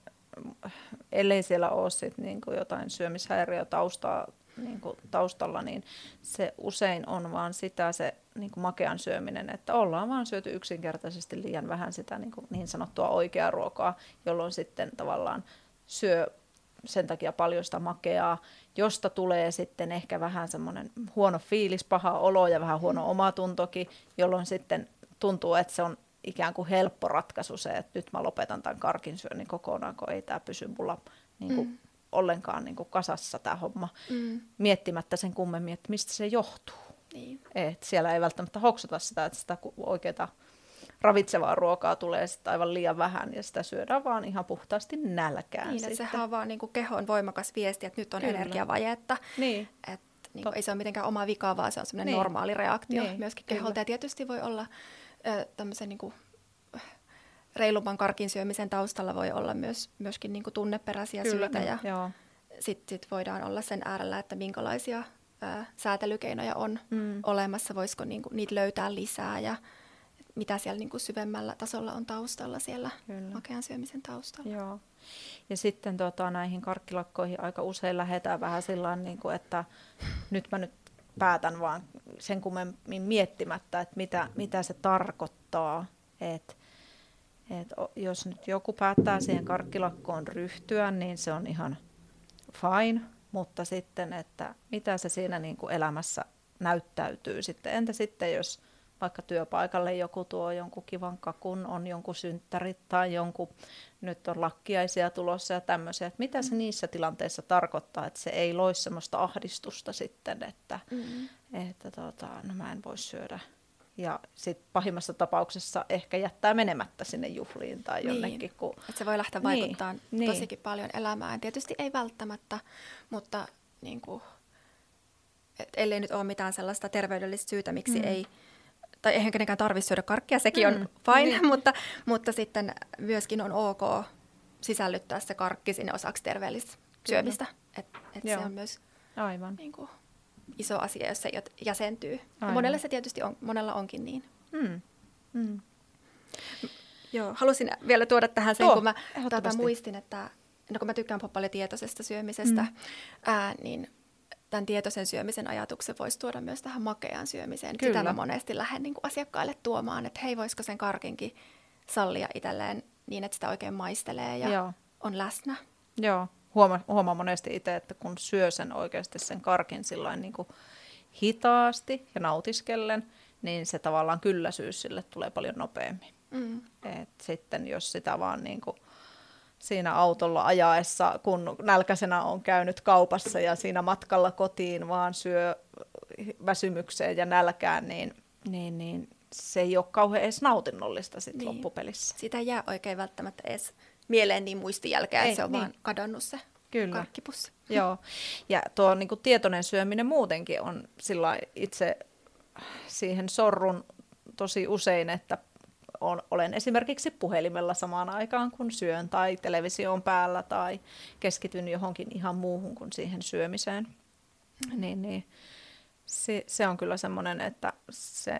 ellei siellä ole sit niin kuin jotain syömishäiriö taustaa, niin kuin taustalla, niin se usein on vaan sitä se niin kuin makean syöminen, että ollaan vaan syöty yksinkertaisesti liian vähän sitä niin, kuin niin sanottua oikeaa ruokaa, jolloin sitten tavallaan syö sen takia paljon sitä makeaa, josta tulee sitten ehkä vähän semmoinen huono fiilis, paha olo ja vähän huono omatuntokin, jolloin sitten tuntuu, että se on ikään kuin helppo ratkaisu se, että nyt mä lopetan tämän karkin syönnin kokonaan, kun ei tämä pysy mulla niin kuin mm. ollenkaan niin kuin kasassa tämä homma, mm. miettimättä sen kummemmin, että mistä se johtuu. Niin. Et siellä ei välttämättä hoksata sitä, että sitä oikeaa ravitsevaa ruokaa tulee sitten aivan liian vähän ja sitä syödään vaan ihan puhtaasti nälkään. Niin, sitten. sehän on vaan niin kuin kehon voimakas viesti, että nyt on Kyllä. energiavajetta. Niin. Et, niin kuin, ei se ole mitenkään oma vika, vaan se on semmoinen niin. normaali reaktio niin. myöskin keholta. Kyllä. Ja tietysti voi olla tämmöisen niin kuin reilumman karkin syömisen taustalla voi olla myös, myöskin niin kuin tunneperäisiä Kyllä, syitä ja sitten sit voidaan olla sen äärellä, että minkälaisia ää, säätelykeinoja on mm. olemassa, voisiko niin kuin, niitä löytää lisää ja mitä siellä niin kuin syvemmällä tasolla on taustalla siellä Kyllä. makean syömisen taustalla. Joo. Ja sitten tota, näihin karkkilakkoihin aika usein lähdetään vähän sillä niin kuin, että nyt mä nyt päätän vaan sen kummemmin miettimättä, että mitä, mitä se tarkoittaa. Et, et jos nyt joku päättää siihen karkkilakkoon ryhtyä, niin se on ihan fine, mutta sitten, että mitä se siinä niin kuin elämässä näyttäytyy sitten. Entä sitten, jos vaikka työpaikalle joku tuo jonkun kivan kakun, on jonkun synttärit tai jonkun, nyt on lakkiaisia tulossa ja tämmöisiä, että mitä se niissä tilanteissa tarkoittaa, että se ei loi semmoista ahdistusta sitten, että, mm. että tota, no mä en voi syödä. Ja sitten pahimmassa tapauksessa ehkä jättää menemättä sinne juhliin tai niin. jonnekin. Kun... Et se voi lähteä niin. vaikuttamaan niin. tosikin paljon elämään. Tietysti ei välttämättä, mutta niin kuin, et ellei nyt ole mitään sellaista terveydellistä syytä, miksi mm. ei tai eihän kenenkään tarvitse syödä karkkia, sekin mm, on fine, niin. mutta, mutta sitten myöskin on ok sisällyttää se karkki sinne osaksi terveellistä syömistä. Että et se on myös Aivan. Niin kuin, iso asia, jos se jäsentyy. Ja monelle se tietysti on, monella onkin niin. Mm. Mm. Joo, halusin vielä tuoda tähän sen, Tuo, kun mä tuota, muistin, että no kun mä tykkään paljon tietoisesta syömisestä, mm. ää, niin tämän tietoisen syömisen ajatuksen voisi tuoda myös tähän makeaan syömiseen. Kyllä. Sitä mä monesti lähden niin kuin asiakkaille tuomaan, että hei, voisiko sen karkinkin sallia itselleen niin, että sitä oikein maistelee ja Joo. on läsnä. Joo, huoma, huomaa monesti itse, että kun syö sen oikeasti sen karkin sillain niin kuin hitaasti ja nautiskellen, niin se tavallaan kylläisyys sille tulee paljon nopeammin. Mm. Et sitten jos sitä vaan niin kuin siinä autolla ajaessa, kun nälkäisenä on käynyt kaupassa ja siinä matkalla kotiin vaan syö väsymykseen ja nälkään, niin, niin, niin se ei ole kauhean edes nautinnollista sit niin. loppupelissä. Sitä jää oikein välttämättä edes mieleen niin muistijälkeä, että se on niin. vaan kadonnut se Kyllä. karkkipussi. Joo, ja tuo niin kuin tietoinen syöminen muutenkin on sillä itse siihen sorrun tosi usein, että olen esimerkiksi puhelimella samaan aikaan, kun syön tai televisio on päällä tai keskityn johonkin ihan muuhun kuin siihen syömiseen. Mm. Niin, niin se, se on kyllä semmoinen, että se,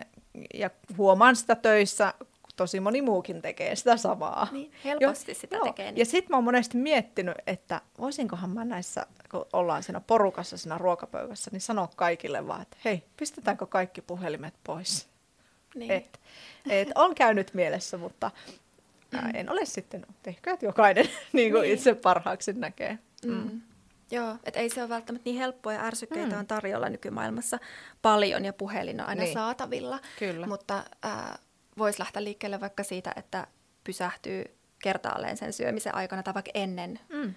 ja huomaan sitä töissä, tosi moni muukin tekee sitä samaa. Niin, helposti jo, sitä joo. tekee. Niin. Ja sitten mä oon monesti miettinyt, että voisinkohan mä näissä, kun ollaan siinä porukassa siinä ruokapöydässä, niin sanoa kaikille vaan, että hei, pistetäänkö kaikki puhelimet pois. Niin. Et, et on käynyt mielessä, mutta ää, en ole sitten, tehkää jokainen niin kuin niin. itse parhaaksi näkee. Mm. Mm. Joo, että ei se ole välttämättä niin helppoa ja ärsykkeitä mm. on tarjolla nykymaailmassa paljon ja puhelin on aina niin. saatavilla. Kyllä. Mutta äh, voisi lähteä liikkeelle vaikka siitä, että pysähtyy kertaalleen sen syömisen aikana tai vaikka ennen mm.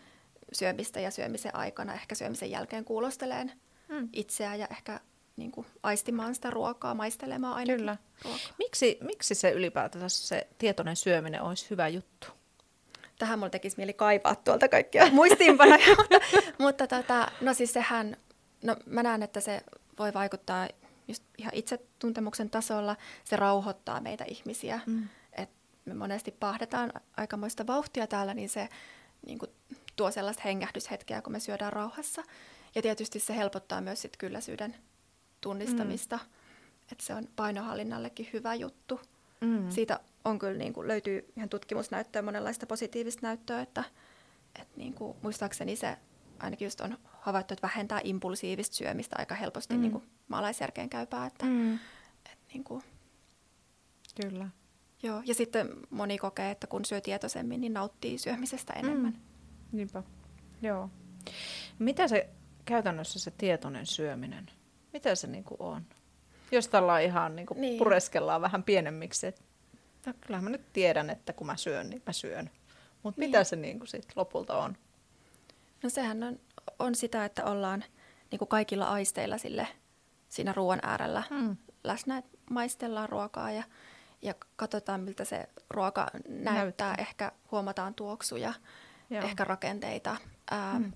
syömistä ja syömisen aikana, ehkä syömisen jälkeen kuulosteleen mm. itseään ja ehkä niin kuin, aistimaan sitä ruokaa, maistelemaan aina. Kyllä. Miksi, miksi se ylipäätänsä se tietoinen syöminen olisi hyvä juttu? Tähän mulla tekisi mieli kaivaa tuolta kaikkia muistiinpanoja, mutta, mutta tota, no siis sehän, no mä näen, että se voi vaikuttaa just ihan itsetuntemuksen tasolla, se rauhoittaa meitä ihmisiä. Mm. Et me monesti pahdetaan aikamoista vauhtia täällä, niin se niin kuin, tuo sellaista hengähdyshetkeä, kun me syödään rauhassa. Ja tietysti se helpottaa myös sit kylläisyyden tunnistamista, mm. että se on painohallinnallekin hyvä juttu. Mm. Siitä on kyllä, niin kuin, löytyy ihan tutkimusnäyttöä, monenlaista positiivista näyttöä, että, että niin kuin, muistaakseni se ainakin just on havaittu, että vähentää impulsiivista syömistä aika helposti mm. niin kuin maalaisjärkeen käypää. Että, mm. et, niin kuin, Kyllä. Joo, ja sitten moni kokee, että kun syö tietoisemmin, niin nauttii syömisestä enemmän. Mm. Niinpä, joo. Mitä se käytännössä se tietoinen syöminen, mitä se niinku on? Jos tällä ihan niinku niin. pureskellaan vähän pienemmiksi, että no, kyllähän mä nyt tiedän, että kun mä syön, niin mä syön. Mutta niin. mitä se niinku sit lopulta on? No sehän on, on sitä, että ollaan niin kuin kaikilla aisteilla sille siinä ruoan äärellä mm. läsnä, että maistellaan ruokaa ja, ja katsotaan, miltä se ruoka näyttää. näyttää. Ehkä huomataan tuoksuja, Joo. ehkä rakenteita. Ää, mm.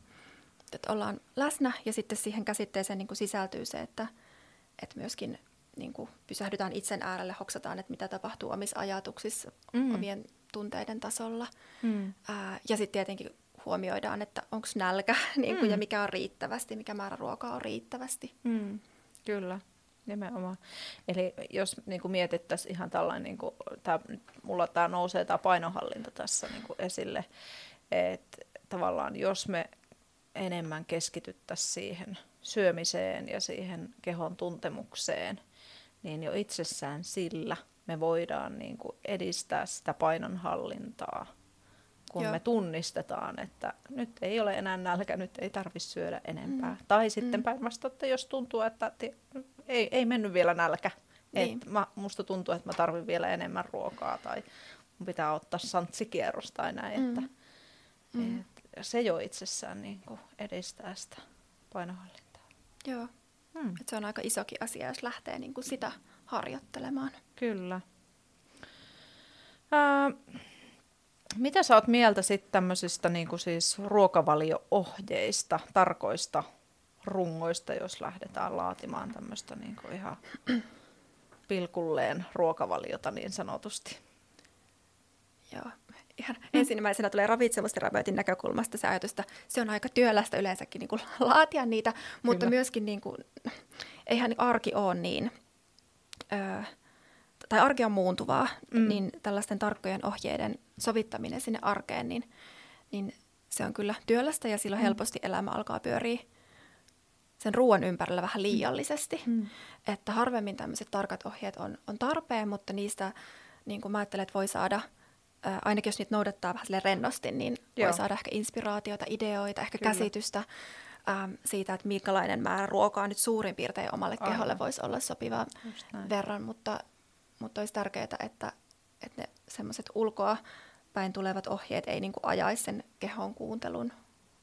Että ollaan läsnä ja sitten siihen käsitteeseen niin kuin sisältyy se, että, että myöskin niin kuin pysähdytään itsen äärelle, hoksataan, että mitä tapahtuu omissa ajatuksissa, mm. omien tunteiden tasolla. Mm. Ää, ja sitten tietenkin huomioidaan, että onko nälkä niin kuin, mm. ja mikä on riittävästi, mikä määrä ruokaa on riittävästi. Mm. Kyllä, nimenomaan. Eli jos niin kuin mietittäisiin ihan tällainen, niin kuin, tää, mulla tämä nousee tämä painohallinta tässä niin kuin esille, että tavallaan jos me enemmän keskityttäisiin siihen syömiseen ja siihen kehon tuntemukseen, niin jo itsessään sillä me voidaan niin kuin edistää sitä painonhallintaa kun Joo. me tunnistetaan, että nyt ei ole enää nälkä, nyt ei tarvitse syödä enempää. Mm. Tai sitten mm. päinvastoin, että jos tuntuu, että ei, ei mennyt vielä nälkä, niin. että mä, musta tuntuu, että mä tarvitsen vielä enemmän ruokaa tai mun pitää ottaa santsikierros tai näin, mm. että mm. Et, se jo itsessään niin kuin edistää sitä painohallintaa. Joo, mm. Et se on aika isokin asia, jos lähtee niin kuin sitä harjoittelemaan. Kyllä. Äh, mitä sä oot mieltä sitten tämmöisistä niin siis ruokavalio-ohjeista, tarkoista rungoista, jos lähdetään laatimaan tämmöistä niin ihan pilkulleen ruokavaliota niin sanotusti? Joo, ihan ensimmäisenä tulee ravitsemusterapeutin näkökulmasta se ajatus, että se on aika työlästä yleensäkin niin kuin laatia niitä, mutta Kyllä. myöskin niin kuin, eihän arki ole niin... Öö, tai arki on muuntuvaa, mm. niin tällaisten tarkkojen ohjeiden sovittaminen sinne arkeen, niin, niin se on kyllä työlästä ja silloin mm. helposti elämä alkaa pyöriä sen ruoan ympärillä vähän liiallisesti. Mm. Että harvemmin tämmöiset tarkat ohjeet on, on tarpeen, mutta niistä niin kuin mä ajattelen, että voi saada ainakin jos niitä noudattaa vähän sille rennosti, niin Joo. voi saada ehkä inspiraatiota, ideoita, ehkä Kyllä. käsitystä äm, siitä, että minkälainen määrä ruokaa nyt suurin piirtein omalle Aivan. keholle voisi olla sopiva verran, mutta, mutta olisi tärkeää, että, että ne semmoiset ulkoa päin tulevat ohjeet ei niin kuin ajaisi sen kehon kuuntelun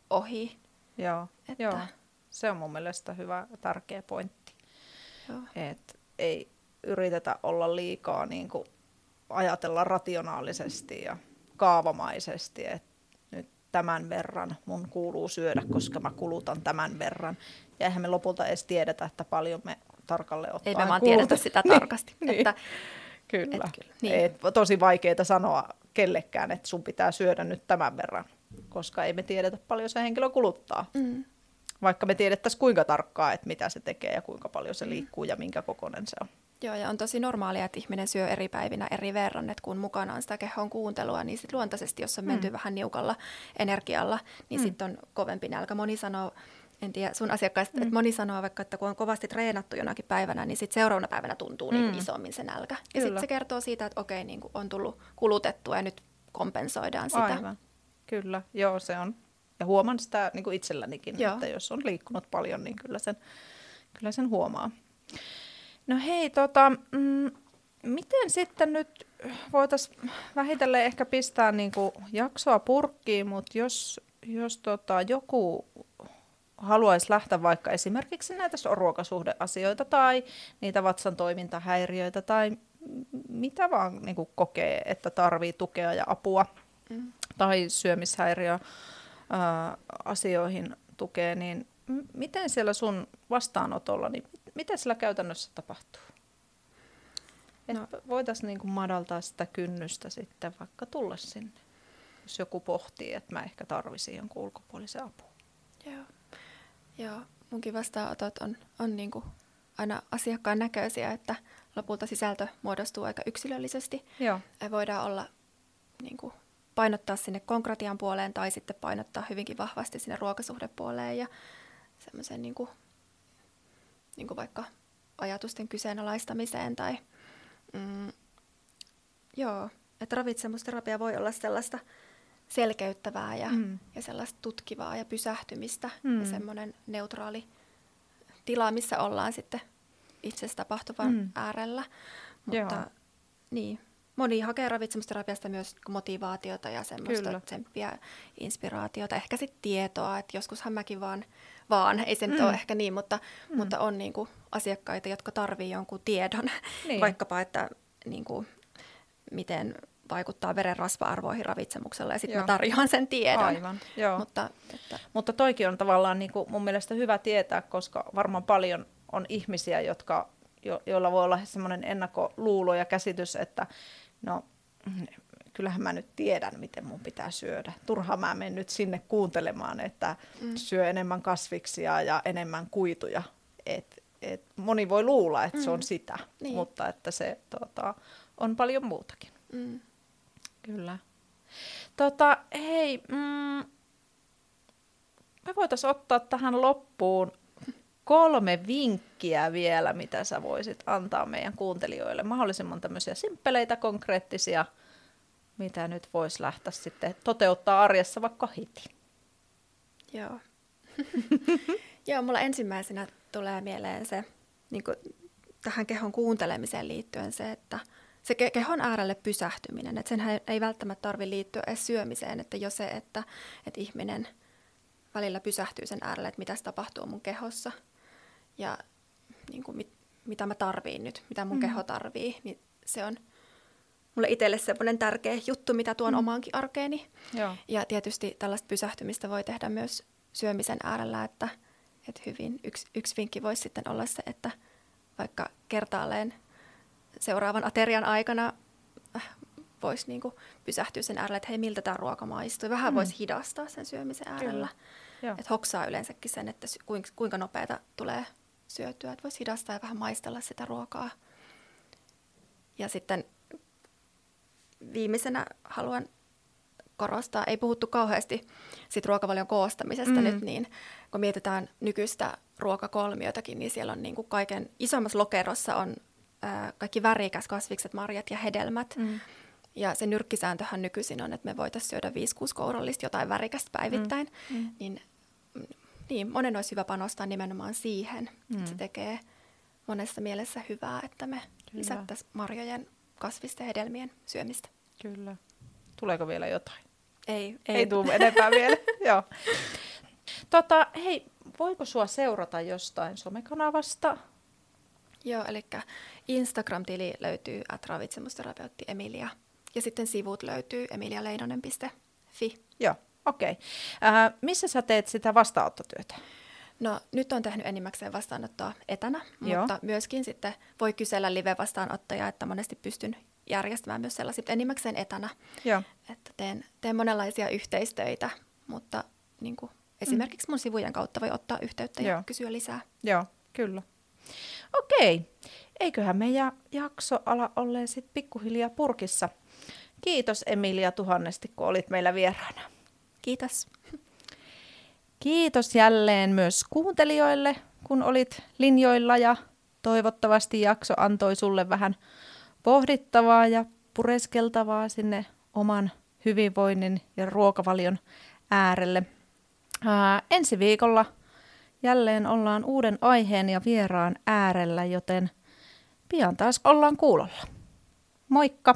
ohi. Joo, Että- joo, se on mun mielestä hyvä, tärkeä pointti. Joo. Et ei yritetä olla liikaa niin kuin ajatella rationaalisesti ja kaavamaisesti, että nyt tämän verran mun kuuluu syödä, koska mä kulutan tämän verran. Ja eihän me lopulta edes tiedetä, että paljon me tarkalleen ottaen Ei me vaan kulutetaan. tiedetä sitä Niin, tarkasti. niin. Että, Kyllä. Et kyllä, niin. Et tosi vaikeaa sanoa kellekään, että sun pitää syödä nyt tämän verran, koska ei me tiedetä paljon se henkilö kuluttaa. mm, Vaikka me tiedettäisiin kuinka tarkkaa, että mitä se tekee ja kuinka paljon Mm. se liikkuu ja minkä kokoinen se on. Joo, ja on tosi normaalia, että ihminen syö eri päivinä eri verran, että kun mukana on sitä kehon kuuntelua, niin sit luontaisesti, jos on menty Mm. vähän niukalla energialla, niin Mm. sitten on kovempi nälkä. Moni sanoo, en tiedä sun asiakkaista, Mm. että moni sanoo vaikka, että kun on kovasti treenattu jonakin päivänä, niin sitten seuraavana päivänä tuntuu niin Mm. kuin isommin se nälkä. Ja sitten se kertoo siitä, että okei, niin kuin on tullut kulutettua ja nyt kompensoidaan sitä. Aivan. Kyllä, joo se on. Ja huomaan sitä niin kuin itsellänikin, Joo. että jos on liikkunut paljon, niin kyllä sen, kyllä sen huomaa. No hei, tota, mm, miten sitten nyt voitaisiin vähitellen ehkä pistää niin kuin jaksoa purkkiin, mutta jos, jos tota, joku haluaisi lähteä vaikka esimerkiksi näitä ruokasuhdeasioita tai niitä vatsan toimintahäiriöitä tai mitä vaan niin kuin kokee, että tarvii tukea ja apua Mm. tai syömishäiriö ää, asioihin tukee, niin miten siellä sun vastaanotolla, niin miten sillä käytännössä tapahtuu? No. No. Voitaisiin niinku madaltaa sitä kynnystä sitten vaikka tulla sinne, jos joku pohtii, että mä ehkä tarvisin jonkun ulkopuolisen apua. Joo. Joo, munkin vastaanotot on, on niin kuin aina asiakkaan näköisiä, että lopulta sisältö muodostuu aika yksilöllisesti. Joo. Ja voidaan olla niin kuin, painottaa sinne konkretian puoleen tai sitten painottaa hyvinkin vahvasti sinne ruokasuhdepuoleen ja semmoisen niin kuin, niin kuin vaikka ajatusten kyseenalaistamiseen tai mm, joo, että ravitsemusterapia voi olla sellaista selkeyttävää ja, Mm. ja sellaista tutkivaa ja pysähtymistä Mm. ja semmoinen neutraali tila, missä ollaan sitten itse tapahtuvan Mm. äärellä. Mutta Joo. niin, moni hakee ravitsemusterapiasta myös motivaatiota ja semmoista Kyllä. tsemppiä, inspiraatiota, ehkä sitten tietoa, että joskushan mäkin vaan, vaan ei se nyt Mm. ole ehkä niin, mutta, Mm. mutta on niinku asiakkaita, jotka tarvii jonkun tiedon, Niin. vaikkapa, että niinku, miten vaikuttaa veren rasva-arvoihin ravitsemuksella ja sitten mä tarjoan sen tiedon. Aivan, joo. Mutta että, Mutta toikin on tavallaan niin kuin mun mielestä hyvä tietää, koska varmaan paljon on ihmisiä, jotka, jo, joilla voi olla semmoinen ennakkoluulo ja käsitys, että no kyllähän mä nyt tiedän, miten mun pitää syödä. Turhaan mä menen nyt sinne kuuntelemaan, että Mm. syö enemmän kasviksia ja enemmän kuituja. Et, et moni voi luulla, että mm. se on Mm. sitä, niin. mutta että se tota, on paljon muutakin. mm, Kyllä. Tota, hei, mm, me voitaisiin ottaa tähän loppuun kolme vinkkiä vielä, mitä sä voisit antaa meidän kuuntelijoille. Mahdollisimman tämmöisiä simppeleitä, konkreettisia, mitä nyt voisi lähteä sitten toteuttaa arjessa vaikka heti. Joo. Joo, mulla ensimmäisenä tulee mieleen se, niin kuin tähän kehon kuuntelemiseen liittyen se, että se ke- kehon äärelle pysähtyminen, että senhän ei välttämättä tarvitse liittyä edes syömiseen, että jo se, että, että ihminen välillä pysähtyy sen äärelle, että mitä tapahtuu mun kehossa ja niin kuin mit, mitä mä tarviin nyt, mitä mun Mm. keho tarvii, niin se on mulle itselle semmoinen tärkeä juttu, mitä tuon Mm. omaankin arkeeni. Joo. Ja tietysti tällaista pysähtymistä voi tehdä myös syömisen äärellä, että, että hyvin yksi, yksi vinkki voisi sitten olla se, että vaikka kertaalleen seuraavan aterian aikana äh, voisi niinku pysähtyä sen äärelle, että hei, miltä tämä ruoka maistuu. Vähän Mm. voisi hidastaa sen syömisen äärellä. Että hoksaa yleensäkin sen, että kuinka, kuinka nopeata tulee syötyä. Että voisi hidastaa ja vähän maistella sitä ruokaa. Ja sitten viimeisenä haluan korostaa, ei puhuttu kauheasti sit ruokavalion koostamisesta Mm. nyt, niin kun mietitään nykyistä ruokakolmiotakin, niin siellä on niin kuin kaiken isommassa lokerossa on ää, kaikki värikäs kasvikset, marjat ja hedelmät. Mm. Ja se nyrkkisääntöhän nykyisin on, että me voitaisiin syödä 5-6 kourallista jotain värikästä päivittäin. Mm. Mm. Niin, niin monen olisi hyvä panostaa nimenomaan siihen. Mm. Että se tekee monessa mielessä hyvää, että me lisättäisiin marjojen, kasvisten hedelmien syömistä. Kyllä. Tuleeko vielä jotain? Ei. Ei, ei tule enempää vielä. Joo. Tota, hei, voiko sua seurata jostain somekanavasta? Joo, eli Instagram-tili löytyy at ravitsemusterapeutti Emilia. Ja sitten sivut löytyy emilialeinonen.fi. Joo, okei. Okay. Äh, missä sä teet sitä vastaanottotyötä? No nyt on tehnyt enimmäkseen vastaanottoa etänä, Joo. mutta myöskin sitten voi kysellä live-vastaanottajaa, että monesti pystyn järjestämään myös sellaiset enimmäkseen etänä. Joo. Että teen, teen monenlaisia yhteistöitä, mutta niin kuin esimerkiksi mun sivujen kautta voi ottaa yhteyttä ja Joo. kysyä lisää. Joo, kyllä. Okei, eiköhän meidän jakso ala olleen sitten pikkuhiljaa purkissa. Kiitos Emilia tuhannesti, kun olit meillä vieraana. Kiitos. Kiitos jälleen myös kuuntelijoille, kun olit linjoilla ja toivottavasti jakso antoi sulle vähän pohdittavaa ja pureskeltavaa sinne oman hyvinvoinnin ja ruokavalion äärelle. Ää, ensi viikolla jälleen ollaan uuden aiheen ja vieraan äärellä, joten pian taas ollaan kuulolla. Moikka!